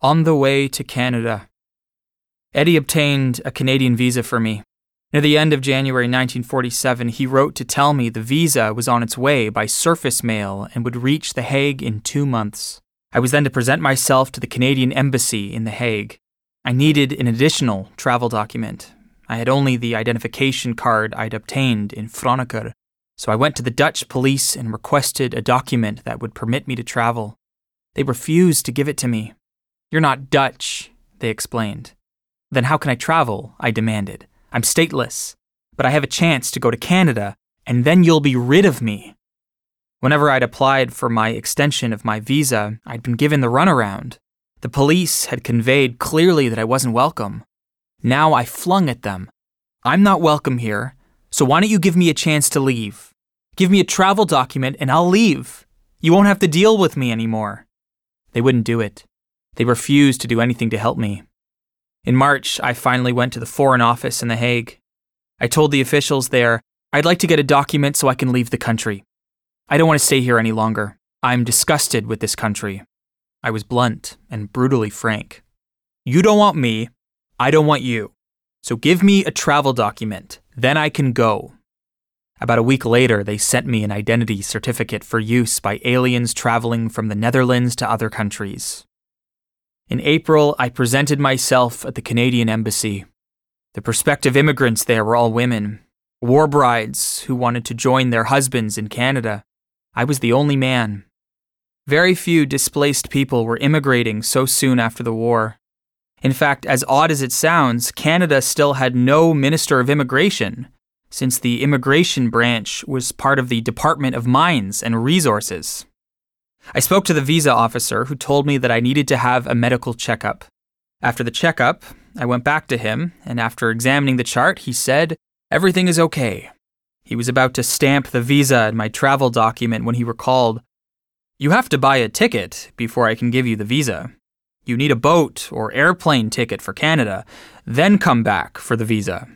On the way to Canada. Eddie obtained a Canadian visa for me. Near the end of January 1947, he wrote to tell me the visa was on its way by surface mail and would reach The Hague in two months. I was then to present myself to the Canadian Embassy in The Hague. I needed an additional travel document. I had only the identification card I'd obtained in Franeker, so I went to the Dutch police and requested a document that would permit me to travel. They refused to give it to me. You're not Dutch, they explained. Then how can I travel? I demanded. I'm stateless, but I have a chance to go to Canada, and then you'll be rid of me. Whenever I'd applied for my extension of my visa, I'd been given the runaround. The police had conveyed clearly that I wasn't welcome. Now I flung at them. I'm not welcome here, so why don't you give me a chance to leave? Give me a travel document and I'll leave. You won't have to deal with me anymore. They wouldn't do it. They refused to do anything to help me. In March, I finally went to the Foreign Office in The Hague. I told the officials there I'd like to get a document so I can leave the country. I don't want to stay here any longer. I'm disgusted with this country. I was blunt and brutally frank. You don't want me. I don't want you. So give me a travel document. Then I can go. About a week later, they sent me an identity certificate for use by aliens traveling from the Netherlands to other countries. In April, I presented myself at the Canadian Embassy. The prospective immigrants there were all women, war brides who wanted to join their husbands in Canada. I was the only man. Very few displaced people were immigrating so soon after the war. In fact, as odd as it sounds, Canada still had no Minister of Immigration, since the immigration branch was part of the Department of Mines and Resources. I spoke to the visa officer who told me that I needed to have a medical checkup. After the checkup, I went back to him, and after examining the chart, he said, Everything is okay. He was about to stamp the visa and my travel document when he recalled, You have to buy a ticket before I can give you the visa. You need a boat or airplane ticket for Canada, then come back for the visa.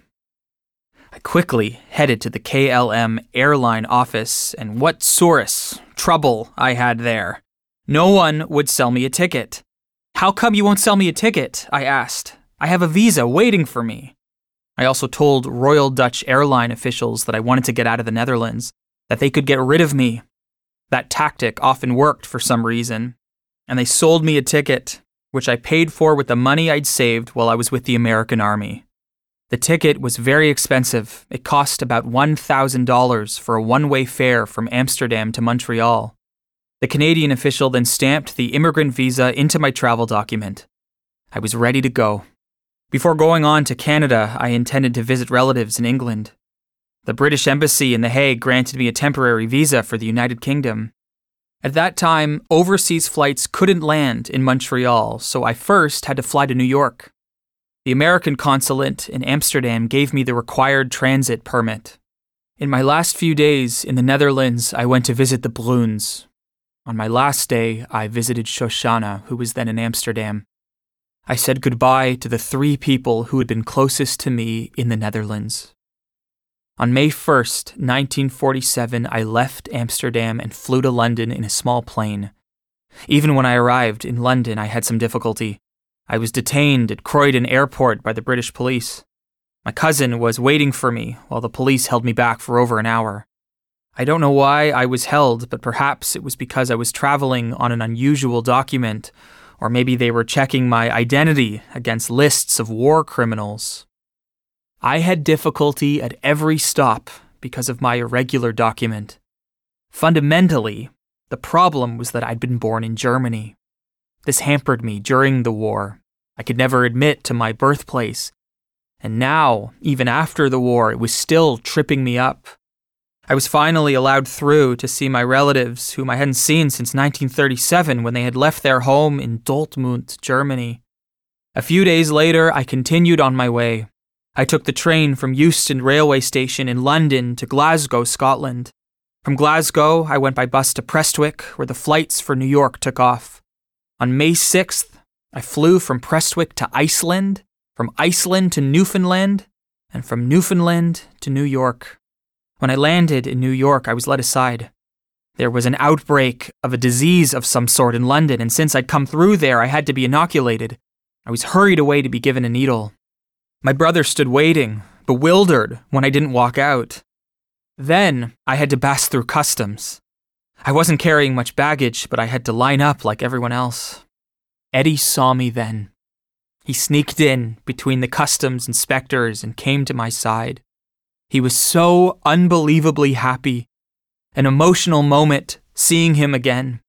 Quickly headed to the KLM airline office, and what sorus trouble I had there. No one would sell me a ticket. How come you won't sell me a ticket? I asked. I have a visa waiting for me. I also told Royal Dutch Airline officials that I wanted to get out of the Netherlands, that they could get rid of me. That tactic often worked for some reason, and they sold me a ticket, which I paid for with the money I'd saved while I was with the American Army. The ticket was very expensive. It cost about $1,000 for a one way fare from Amsterdam to Montreal. The Canadian official then stamped the immigrant visa into my travel document. I was ready to go. Before going on to Canada, I intended to visit relatives in England. The British Embassy in The Hague granted me a temporary visa for the United Kingdom. At that time, overseas flights couldn't land in Montreal, so I first had to fly to New York. The American consulate in Amsterdam gave me the required transit permit. In my last few days in the Netherlands, I went to visit the Bruns. On my last day, I visited Shoshana, who was then in Amsterdam. I said goodbye to the three people who had been closest to me in the Netherlands. On May 1st, 1947, I left Amsterdam and flew to London in a small plane. Even when I arrived in London, I had some difficulty. I was detained at Croydon Airport by the British police. My cousin was waiting for me while the police held me back for over an hour. I don't know why I was held, but perhaps it was because I was traveling on an unusual document, or maybe they were checking my identity against lists of war criminals. I had difficulty at every stop because of my irregular document. Fundamentally, the problem was that I'd been born in Germany. This hampered me during the war. I could never admit to my birthplace. And now, even after the war, it was still tripping me up. I was finally allowed through to see my relatives, whom I hadn't seen since 1937 when they had left their home in Dortmund, Germany. A few days later, I continued on my way. I took the train from Euston railway station in London to Glasgow, Scotland. From Glasgow, I went by bus to Prestwick, where the flights for New York took off. On May 6th, I flew from Prestwick to Iceland, from Iceland to Newfoundland, and from Newfoundland to New York. When I landed in New York, I was led aside. There was an outbreak of a disease of some sort in London, and since I'd come through there, I had to be inoculated. I was hurried away to be given a needle. My brother stood waiting, bewildered, when I didn't walk out. Then I had to pass through customs. I wasn't carrying much baggage, but I had to line up like everyone else. Eddie saw me then. He sneaked in between the customs inspectors and came to my side. He was so unbelievably happy. An emotional moment seeing him again.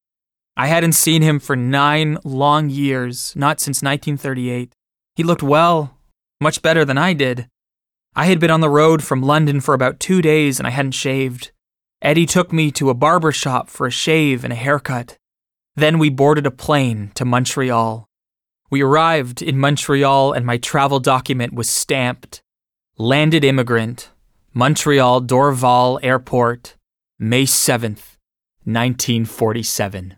I hadn't seen him for nine long years, not since 1938. He looked well, much better than I did. I had been on the road from London for about two days and I hadn't shaved. Eddie took me to a barber shop for a shave and a haircut. Then we boarded a plane to Montreal. We arrived in Montreal and my travel document was stamped Landed Immigrant, Montreal Dorval Airport, May 7th, 1947.